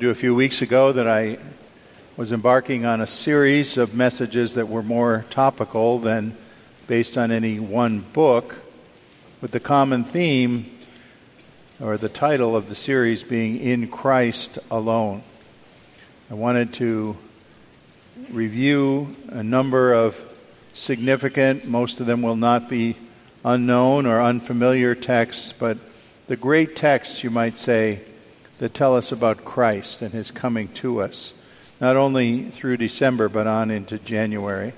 Told you a few weeks ago that I was embarking on a series of messages that were more topical than based on any one book, with the common theme or the title of the series being In Christ Alone. I wanted to review a number of significant, most of them will not be unknown or unfamiliar texts, but the great texts, you might say, that tell us about Christ and his coming to us, not only through December, but on into January.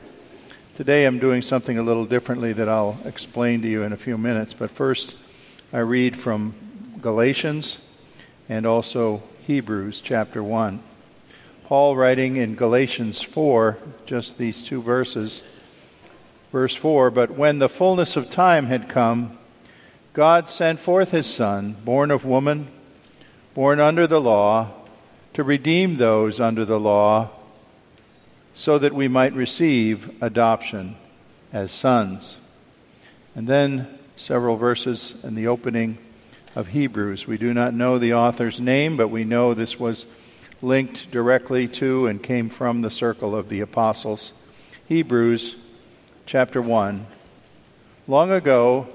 Today I'm doing something a little differently that I'll explain to you in a few minutes, but first I read from Galatians and also Hebrews chapter 1. Paul writing in Galatians 4, just these two verses. Verse 4 But when the fullness of time had come, God sent forth his Son, born of woman born under the law, to redeem those under the law, so that we might receive adoption as sons. And then several verses in the opening of Hebrews. We do not know the author's name, but we know this was linked directly to and came from the circle of the apostles. Hebrews chapter 1. Long ago,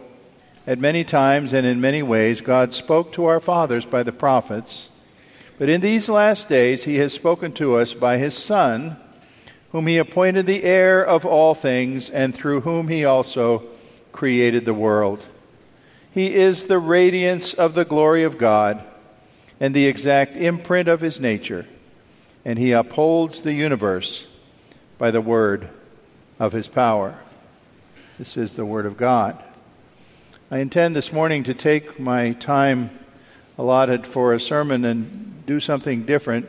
at many times and in many ways, God spoke to our fathers by the prophets. But in these last days, He has spoken to us by His Son, whom He appointed the heir of all things, and through whom He also created the world. He is the radiance of the glory of God and the exact imprint of His nature, and He upholds the universe by the word of His power. This is the Word of God. I intend this morning to take my time allotted for a sermon and do something different.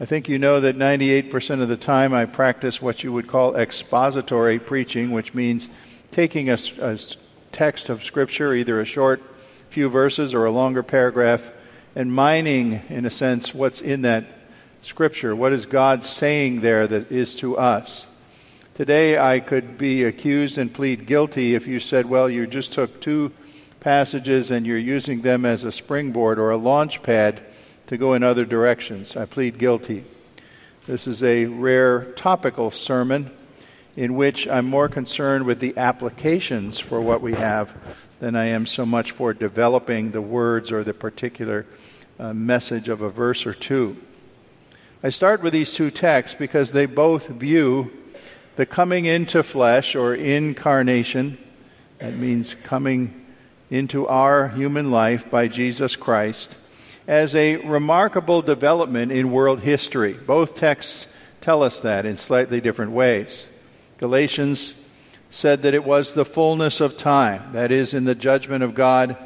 I think you know that 98% of the time I practice what you would call expository preaching, which means taking a, a text of Scripture, either a short few verses or a longer paragraph, and mining, in a sense, what's in that Scripture. What is God saying there that is to us? Today, I could be accused and plead guilty if you said, well, you just took two passages and you're using them as a springboard or a launch pad to go in other directions. I plead guilty. This is a rare topical sermon in which I'm more concerned with the applications for what we have than I am so much for developing the words or the particular uh, message of a verse or two. I start with these two texts because they both view the coming into flesh or incarnation, that means coming into our human life by Jesus Christ, as a remarkable development in world history. Both texts tell us that in slightly different ways. Galatians said that it was the fullness of time, that is, in the judgment of God,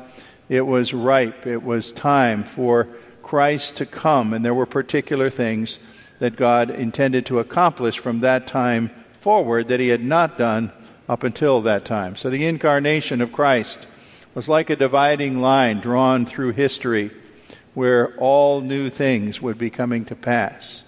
it was ripe, it was time for Christ to come, and there were particular things that God intended to accomplish from that time forward that he had not done up until that time. So the incarnation of Christ was like a dividing line drawn through history where all new things would be coming to pass.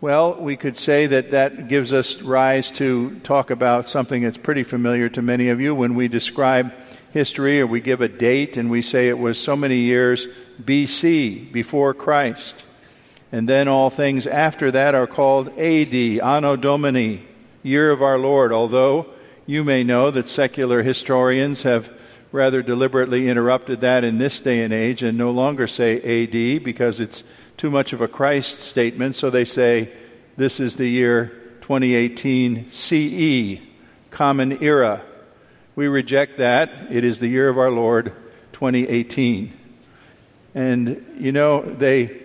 Well, we could say that that gives us rise to talk about something that's pretty familiar to many of you when we describe history or we give a date and we say it was so many years BC, before Christ. And then all things after that are called AD, Anno Domini, year of our Lord, although you may know that secular historians have rather deliberately interrupted that in this day and age and no longer say AD because it's too much of a Christ statement, so they say this is the year 2018 CE, Common Era. We reject that. It is the year of our Lord 2018. And you know, they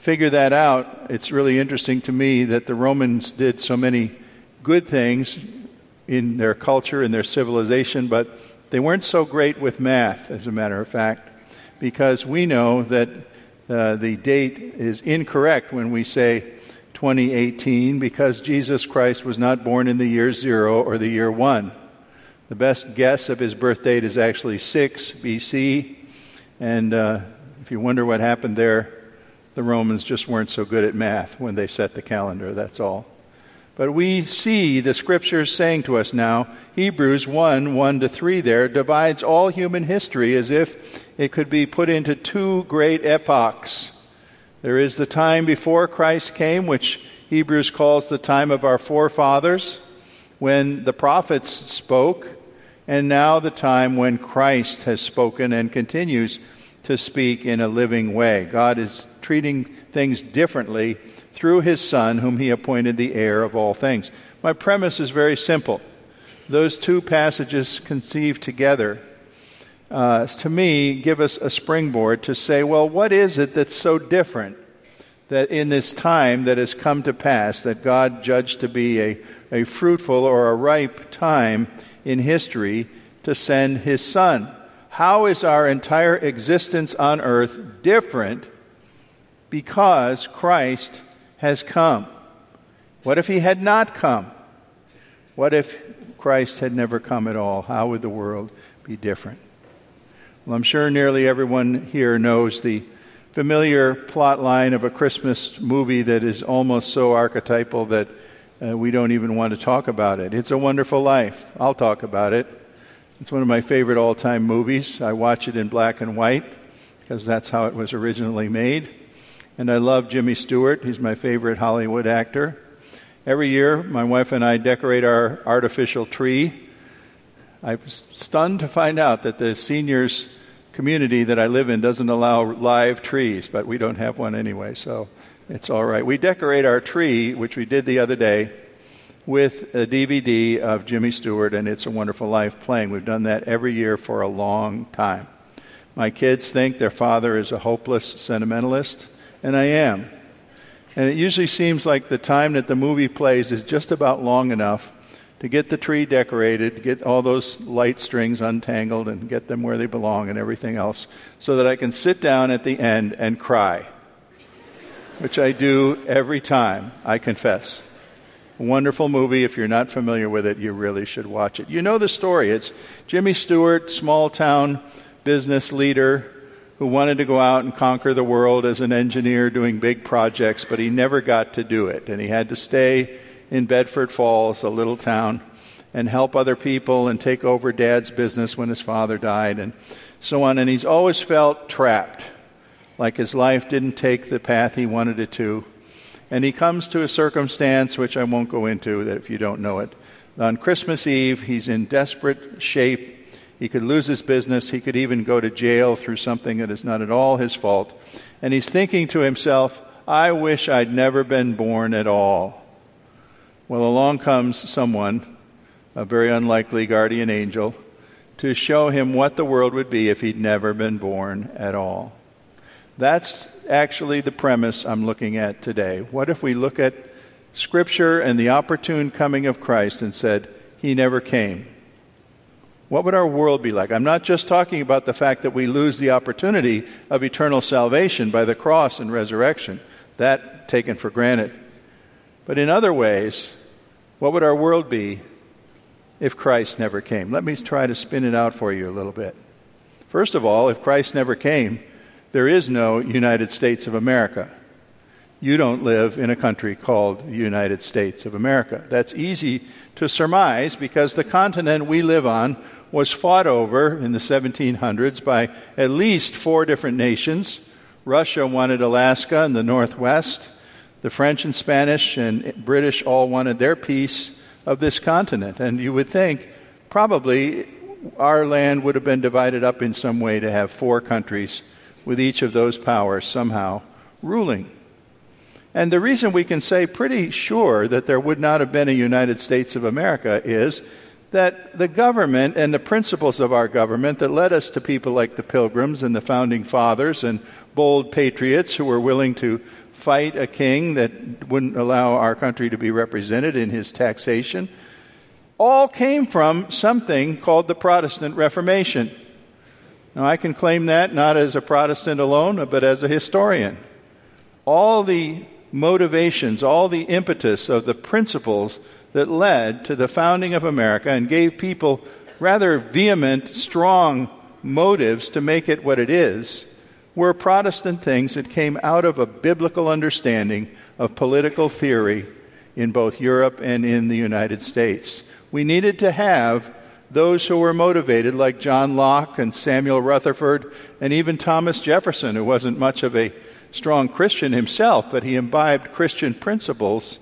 figure that out, it's really interesting to me that the Romans did so many good things in their culture, in their civilization, but they weren't so great with math, as a matter of fact, because we know that uh, the date is incorrect when we say 2018 because Jesus Christ was not born in the year zero or the year one. The best guess of his birth date is actually 6 BC, and uh, if you wonder what happened there, the Romans just weren't so good at math when they set the calendar, that's all. But we see the scriptures saying to us now, Hebrews 1 1 to 3 there divides all human history as if it could be put into two great epochs. There is the time before Christ came, which Hebrews calls the time of our forefathers, when the prophets spoke, and now the time when Christ has spoken and continues to speak in a living way. God is treating things differently through his Son, whom he appointed the heir of all things. My premise is very simple. Those two passages conceived together, uh, to me, give us a springboard to say, well, what is it that's so different that in this time that has come to pass, that God judged to be a, a fruitful or a ripe time in history to send his Son? How is our entire existence on earth different because Christ has come. What if he had not come? What if Christ had never come at all? How would the world be different? Well, I'm sure nearly everyone here knows the familiar plot line of a Christmas movie that is almost so archetypal that uh, we don't even want to talk about it. It's a Wonderful Life. I'll talk about it. It's one of my favorite all time movies. I watch it in black and white because that's how it was originally made. And I love Jimmy Stewart. He's my favorite Hollywood actor. Every year, my wife and I decorate our artificial tree. I was stunned to find out that the seniors community that I live in doesn't allow live trees, but we don't have one anyway, so it's all right. We decorate our tree, which we did the other day, with a DVD of Jimmy Stewart and It's a Wonderful Life playing. We've done that every year for a long time. My kids think their father is a hopeless sentimentalist and I am. And it usually seems like the time that the movie plays is just about long enough to get the tree decorated, get all those light strings untangled, and get them where they belong and everything else, so that I can sit down at the end and cry, which I do every time, I confess. Wonderful movie. If you're not familiar with it, you really should watch it. You know the story. It's Jimmy Stewart, small town business leader, who wanted to go out and conquer the world as an engineer doing big projects, but he never got to do it. And he had to stay in Bedford Falls, a little town, and help other people and take over dad's business when his father died and so on. And he's always felt trapped, like his life didn't take the path he wanted it to. And he comes to a circumstance which I won't go into that if you don't know it. On Christmas Eve, he's in desperate shape he could lose his business. He could even go to jail through something that is not at all his fault. And he's thinking to himself, I wish I'd never been born at all. Well, along comes someone, a very unlikely guardian angel, to show him what the world would be if he'd never been born at all. That's actually the premise I'm looking at today. What if we look at Scripture and the opportune coming of Christ and said, He never came? What would our world be like? I'm not just talking about the fact that we lose the opportunity of eternal salvation by the cross and resurrection, that taken for granted. But in other ways, what would our world be if Christ never came? Let me try to spin it out for you a little bit. First of all, if Christ never came, there is no United States of America. You don't live in a country called the United States of America. That's easy to surmise because the continent we live on was fought over in the 1700s by at least four different nations. Russia wanted Alaska and the Northwest. The French and Spanish and British all wanted their piece of this continent. And you would think probably our land would have been divided up in some way to have four countries with each of those powers somehow ruling. And the reason we can say pretty sure that there would not have been a United States of America is that the government and the principles of our government that led us to people like the Pilgrims and the Founding Fathers and bold patriots who were willing to fight a king that wouldn't allow our country to be represented in his taxation, all came from something called the Protestant Reformation. Now, I can claim that not as a Protestant alone, but as a historian. All the motivations, all the impetus of the principles that led to the founding of America and gave people rather vehement, strong motives to make it what it is were Protestant things that came out of a biblical understanding of political theory in both Europe and in the United States. We needed to have those who were motivated, like John Locke and Samuel Rutherford, and even Thomas Jefferson, who wasn't much of a strong Christian himself, but he imbibed Christian principles,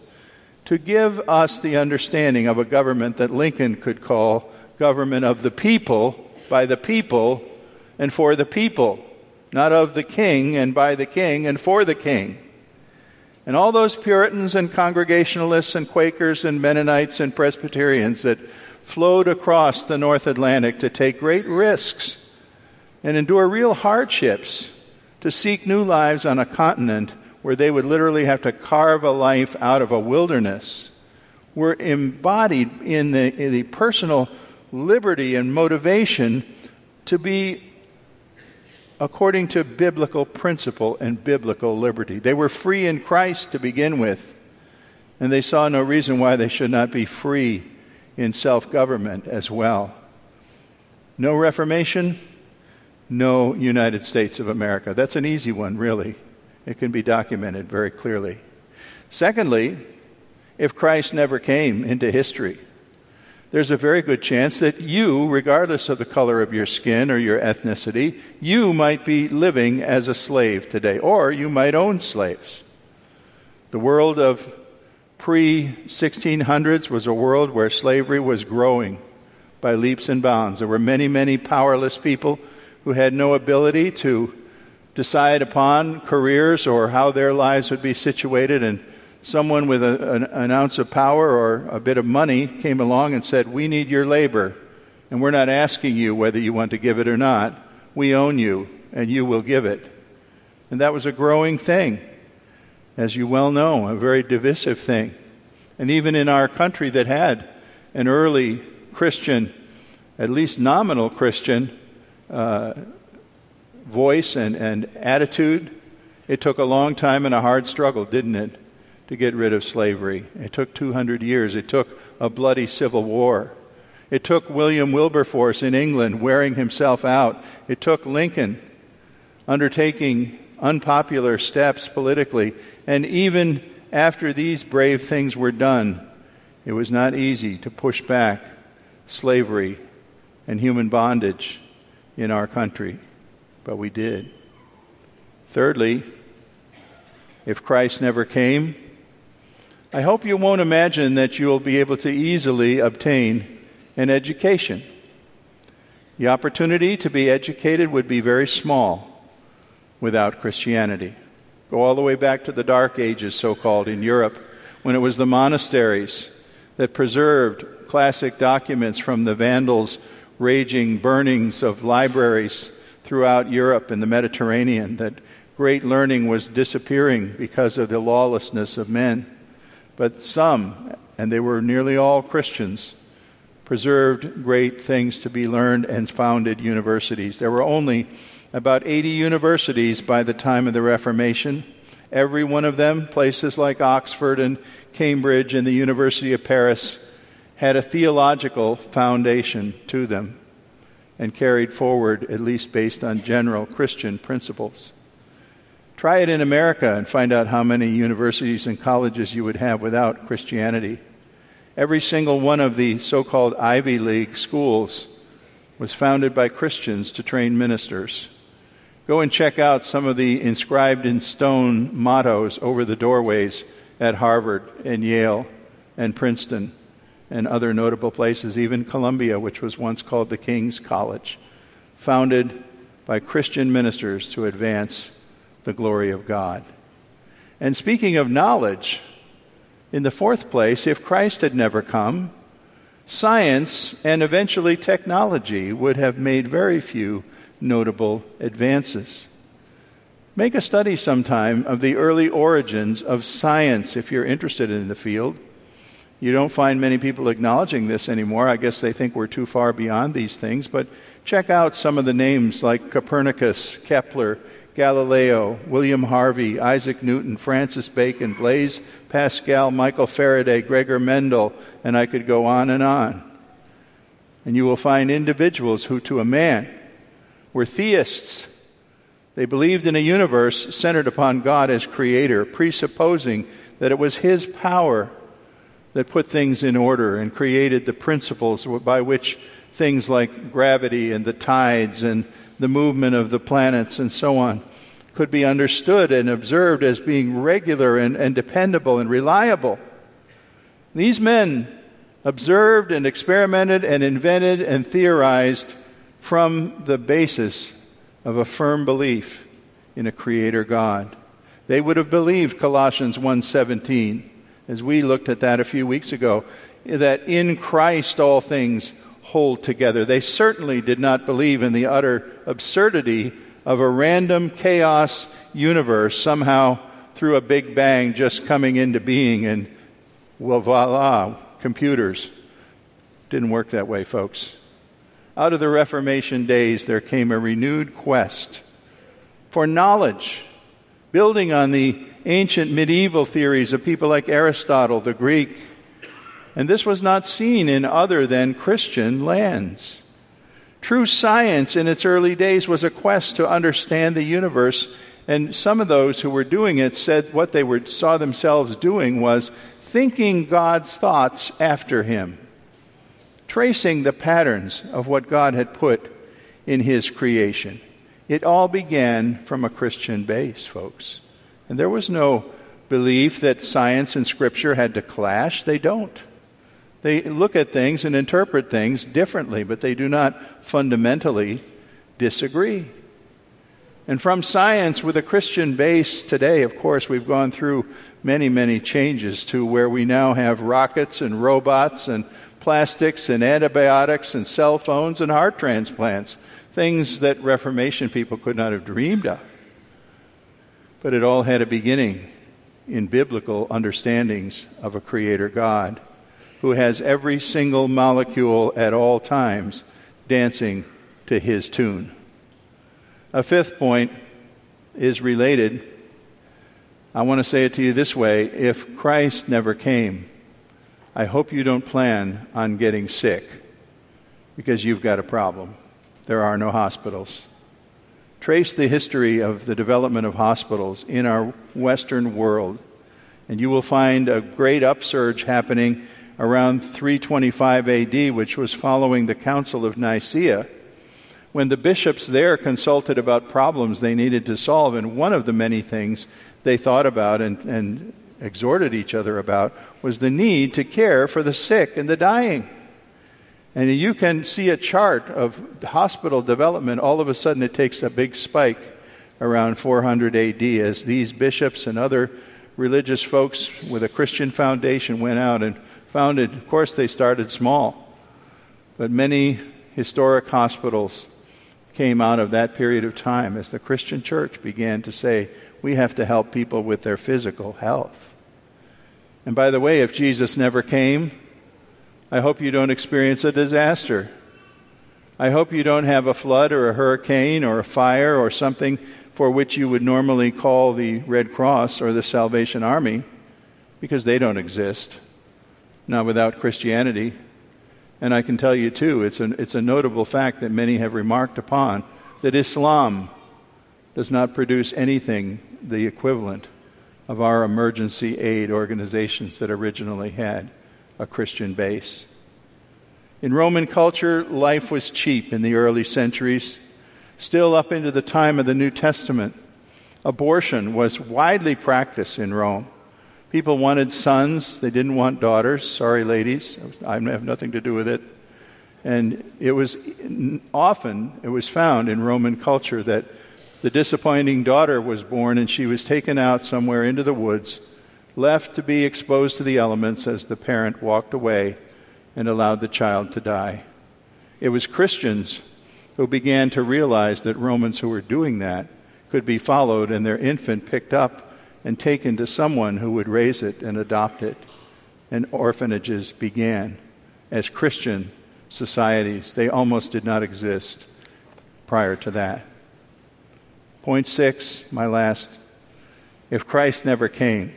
to give us the understanding of a government that Lincoln could call government of the people, by the people, and for the people not of the king and by the king and for the king. And all those Puritans and Congregationalists and Quakers and Mennonites and Presbyterians that flowed across the North Atlantic to take great risks and endure real hardships to seek new lives on a continent where they would literally have to carve a life out of a wilderness were embodied in the, in the personal liberty and motivation to be according to biblical principle and biblical liberty. They were free in Christ to begin with, and they saw no reason why they should not be free in self government as well. No Reformation, no United States of America. That's an easy one, really. It can be documented very clearly. Secondly, if Christ never came into history, there's a very good chance that you, regardless of the color of your skin or your ethnicity, you might be living as a slave today, or you might own slaves. The world of pre 1600s was a world where slavery was growing by leaps and bounds. There were many, many powerless people who had no ability to decide upon careers or how their lives would be situated and someone with a, an, an ounce of power or a bit of money came along and said, We need your labor, and we're not asking you whether you want to give it or not. We own you, and you will give it. And that was a growing thing, as you well know, a very divisive thing. And even in our country that had an early Christian, at least nominal Christian, uh, voice and, and attitude, it took a long time and a hard struggle, didn't it? to get rid of slavery. It took 200 years. It took a bloody civil war. It took William Wilberforce in England wearing himself out. It took Lincoln undertaking unpopular steps politically. And even after these brave things were done, it was not easy to push back slavery and human bondage in our country. But we did. Thirdly, if Christ never came, I hope you won't imagine that you'll be able to easily obtain an education. The opportunity to be educated would be very small without Christianity. Go all the way back to the Dark Ages, so called, in Europe, when it was the monasteries that preserved classic documents from the Vandals' raging burnings of libraries throughout Europe and the Mediterranean, that great learning was disappearing because of the lawlessness of men. But some, and they were nearly all Christians, preserved great things to be learned and founded universities. There were only about 80 universities by the time of the Reformation. Every one of them, places like Oxford and Cambridge and the University of Paris, had a theological foundation to them and carried forward, at least based on general Christian principles. Try it in America and find out how many universities and colleges you would have without Christianity. Every single one of the so called Ivy League schools was founded by Christians to train ministers. Go and check out some of the inscribed in stone mottos over the doorways at Harvard and Yale and Princeton and other notable places, even Columbia, which was once called the King's College, founded by Christian ministers to advance the glory of God. And speaking of knowledge, in the fourth place, if Christ had never come, science and eventually technology would have made very few notable advances. Make a study sometime of the early origins of science if you're interested in the field. You don't find many people acknowledging this anymore. I guess they think we're too far beyond these things, but check out some of the names like Copernicus, Kepler, Galileo, William Harvey, Isaac Newton, Francis Bacon, Blaise Pascal, Michael Faraday, Gregor Mendel, and I could go on and on. And you will find individuals who, to a man, were theists. They believed in a universe centered upon God as creator, presupposing that it was His power that put things in order and created the principles by which things like gravity and the tides and the movement of the planets and so on could be understood and observed as being regular and, and dependable and reliable. These men observed and experimented and invented and theorized from the basis of a firm belief in a creator God. They would have believed Colossians 1:17 as we looked at that a few weeks ago that in Christ all things hold together. They certainly did not believe in the utter absurdity of a random chaos universe somehow through a big bang just coming into being and well, voila, computers. Didn't work that way, folks. Out of the Reformation days, there came a renewed quest for knowledge, building on the ancient medieval theories of people like Aristotle, the Greek, and this was not seen in other than Christian lands. True science in its early days was a quest to understand the universe, and some of those who were doing it said what they were, saw themselves doing was thinking God's thoughts after Him, tracing the patterns of what God had put in His creation. It all began from a Christian base, folks. And there was no belief that science and Scripture had to clash. They don't. They look at things and interpret things differently, but they do not fundamentally disagree. And from science with a Christian base today, of course, we've gone through many, many changes to where we now have rockets and robots and plastics and antibiotics and cell phones and heart transplants, things that Reformation people could not have dreamed of. But it all had a beginning in biblical understandings of a Creator God who has every single molecule at all times dancing to his tune. A fifth point is related. I want to say it to you this way if Christ never came, I hope you don't plan on getting sick because you've got a problem. There are no hospitals. Trace the history of the development of hospitals in our Western world, and you will find a great upsurge happening around 325 AD, which was following the Council of Nicaea, when the bishops there consulted about problems they needed to solve. And one of the many things they thought about and, and exhorted each other about was the need to care for the sick and the dying. And you can see a chart of hospital development. All of a sudden, it takes a big spike around 400 AD as these bishops and other religious folks with a Christian foundation went out and founded, of course, they started small, but many historic hospitals came out of that period of time as the Christian church began to say, we have to help people with their physical health. And by the way, if Jesus never came, I hope you don't experience a disaster. I hope you don't have a flood or a hurricane or a fire or something for which you would normally call the Red Cross or the Salvation Army, because they don't exist not without Christianity. And I can tell you, too, it's, an, it's a notable fact that many have remarked upon that Islam does not produce anything the equivalent of our emergency aid organizations that originally had a Christian base. In Roman culture, life was cheap in the early centuries. Still up into the time of the New Testament, abortion was widely practiced in Rome. People wanted sons, they didn't want daughters. Sorry, ladies, I have nothing to do with it. And it was often, it was found in Roman culture that the disappointing daughter was born and she was taken out somewhere into the woods, left to be exposed to the elements as the parent walked away and allowed the child to die. It was Christians who began to realize that Romans who were doing that could be followed and their infant picked up and taken to someone who would raise it and adopt it. And orphanages began as Christian societies. They almost did not exist prior to that. Point six, my last. If Christ never came,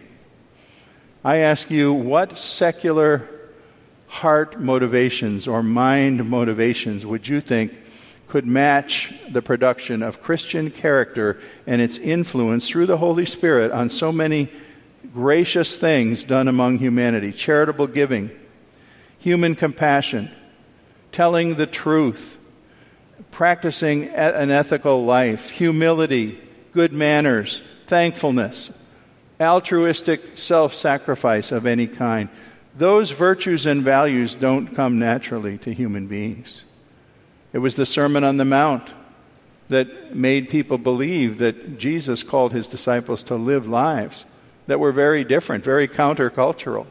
I ask you, what secular heart motivations or mind motivations would you think could match the production of Christian character and its influence through the Holy Spirit on so many gracious things done among humanity? Charitable giving, human compassion, telling the truth, practicing an ethical life, humility, good manners, thankfulness, altruistic self sacrifice of any kind. Those virtues and values don't come naturally to human beings. It was the Sermon on the Mount that made people believe that Jesus called his disciples to live lives that were very different, very countercultural.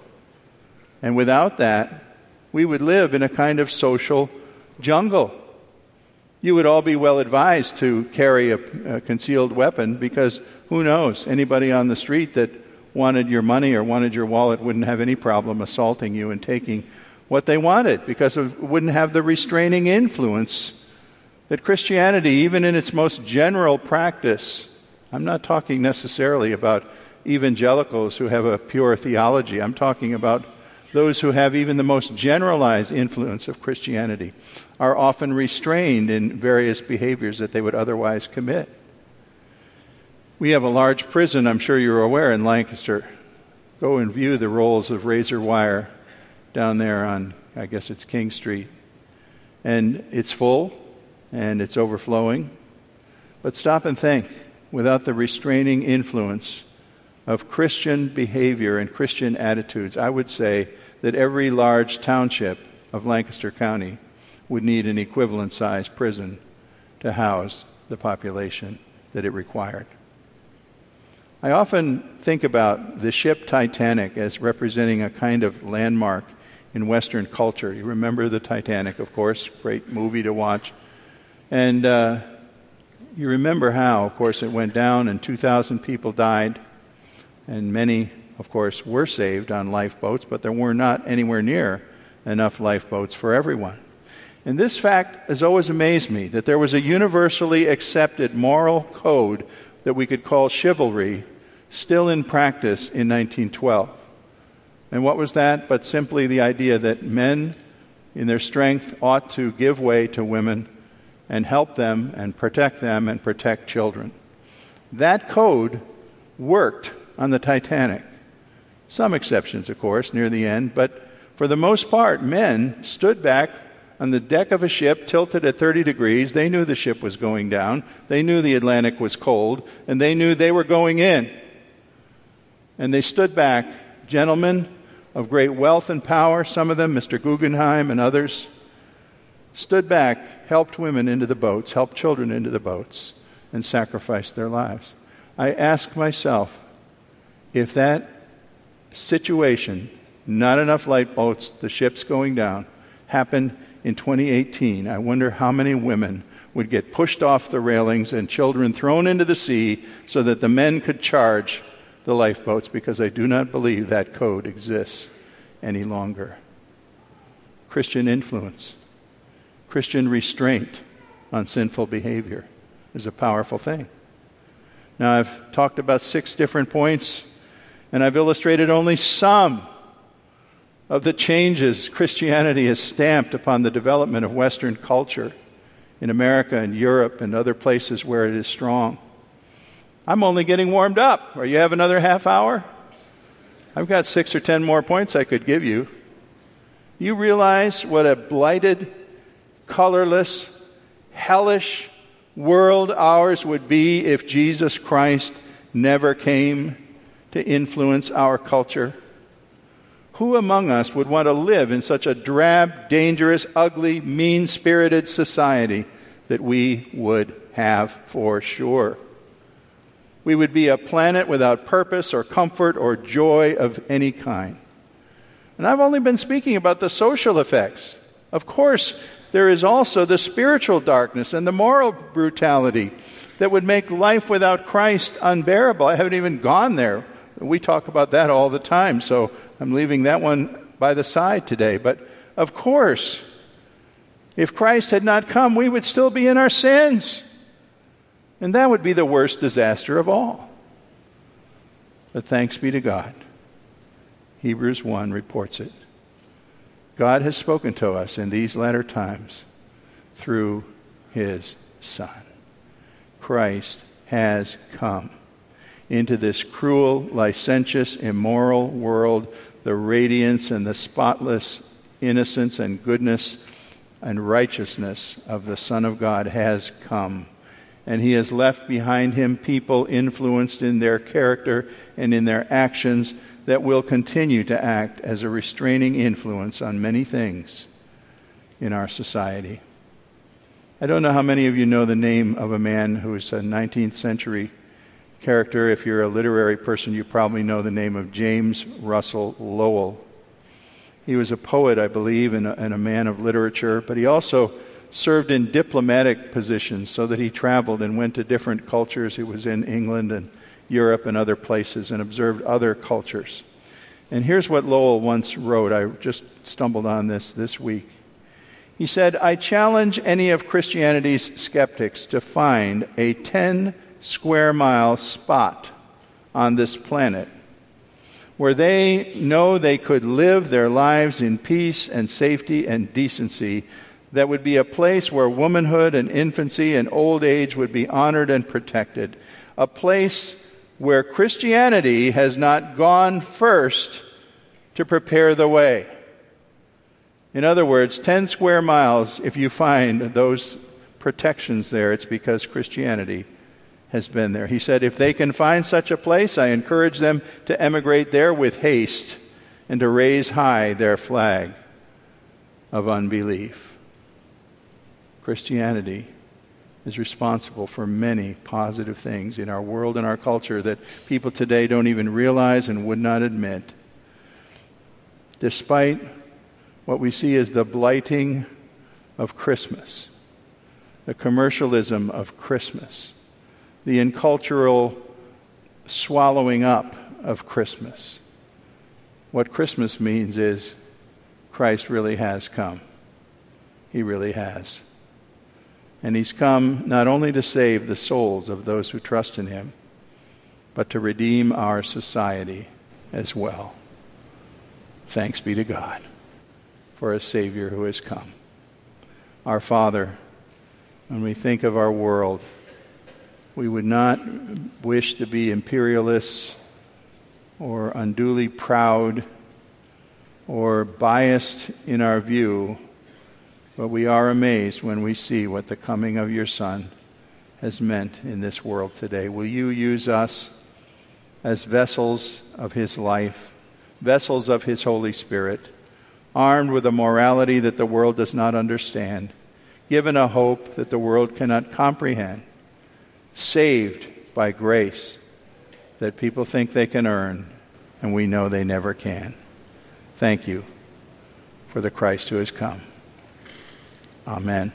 And without that, we would live in a kind of social jungle. You would all be well advised to carry a, a, concealed weapon because who knows? Anybody on the street that wanted your money or wanted your wallet wouldn't have any problem assaulting you and taking what they wanted because it wouldn't have the restraining influence that Christianity, even in its most general practice, I'm not talking necessarily about evangelicals who have a pure theology, I'm talking about those who have even the most generalized influence of Christianity, are often restrained in various behaviors that they would otherwise commit. We have a large prison, I'm sure you're aware, in Lancaster. Go and view the rolls of razor wire down there on, I guess it's King Street. And it's full and it's overflowing. But stop and think without the restraining influence of Christian behavior and Christian attitudes, I would say that every large township of Lancaster County would need an equivalent sized prison to house the population that it required. I often think about the ship Titanic as representing a kind of landmark in Western culture. You remember the Titanic, of course, great movie to watch. And uh, you remember how, of course, it went down and 2,000 people died, and many, of course, were saved on lifeboats, but there were not anywhere near enough lifeboats for everyone. And this fact has always amazed me that there was a universally accepted moral code that we could call chivalry still in practice in 1912. And what was that? But simply the idea that men, in their strength, ought to give way to women and help them and protect them and protect children. That code worked on the Titanic. Some exceptions, of course, near the end, but for the most part, men stood back on the deck of a ship tilted at 30 degrees. They knew the ship was going down. They knew the Atlantic was cold, and they knew they were going in. And they stood back, gentlemen of great wealth and power, some of them, Mr. Guggenheim and others, stood back, helped women into the boats, helped children into the boats, and sacrificed their lives. I ask myself if that situation, not enough light lifeboats, the ship's going down, happened in 2018, I wonder how many women would get pushed off the railings and children thrown into the sea so that the men could charge the lifeboats because I do not believe that code exists any longer. Christian influence, Christian restraint on sinful behavior is a powerful thing. Now, I've talked about six different points, and I've illustrated only some of the changes Christianity has stamped upon the development of Western culture in America and Europe and other places where it is strong. I'm only getting warmed up. Or you have another half hour? I've got six or ten more points I could give you. You realize what a blighted, colorless, hellish world ours would be if Jesus Christ never came to influence our culture? Who among us would want to live in such a drab, dangerous, ugly, mean spirited society that we would have for sure? we would be a planet without purpose or comfort or joy of any kind. And I've only been speaking about the social effects. Of course, there is also the spiritual darkness and the moral brutality that would make life without Christ unbearable. I haven't even gone there. We talk about that all the time, so I'm leaving that one by the side today. But of course, if Christ had not come, we would still be in our sins. And that would be the worst disaster of all. But thanks be to God. Hebrews 1 reports it. God has spoken to us in these latter times through his Son. Christ has come into this cruel, licentious, immoral world. The radiance and the spotless innocence and goodness and righteousness of the Son of God has come. And he has left behind him people influenced in their character and in their actions that will continue to act as a restraining influence on many things in our society. I don't know how many of you know the name of a man who is a 19th century character. If you're a literary person, you probably know the name of James Russell Lowell. He was a poet, I believe, and a, and a man of literature, but he also served in diplomatic positions so that he traveled and went to different cultures. He was in England and Europe and other places and observed other cultures. And here's what Lowell once wrote. I just stumbled on this this week. He said, I challenge any of Christianity's skeptics to find a 10 square mile spot on this planet where they know they could live their lives in peace and safety and decency that would be a place where womanhood and infancy and old age would be honored and protected. A place where Christianity has not gone first to prepare the way. In other words, 10 square miles, if you find those protections there, it's because Christianity has been there. He said, if they can find such a place, I encourage them to emigrate there with haste and to raise high their flag of unbelief. Christianity is responsible for many positive things in our world and our culture that people today don't even realize and would not admit. Despite what we see as the blighting of Christmas, the commercialism of Christmas, the incultural swallowing up of Christmas. What Christmas means is Christ really has come. He really has. And he's come not only to save the souls of those who trust in him, but to redeem our society as well. Thanks be to God for a Savior who has come. Our Father, when we think of our world, we would not wish to be imperialists or unduly proud or biased in our view, but we are amazed when we see what the coming of your Son has meant in this world today. Will you use us as vessels of His life, vessels of His Holy Spirit? armed with a morality that the world does not understand, given a hope that the world cannot comprehend, saved by grace that people think they can earn, and we know they never can. Thank you for the Christ who has come. Amen.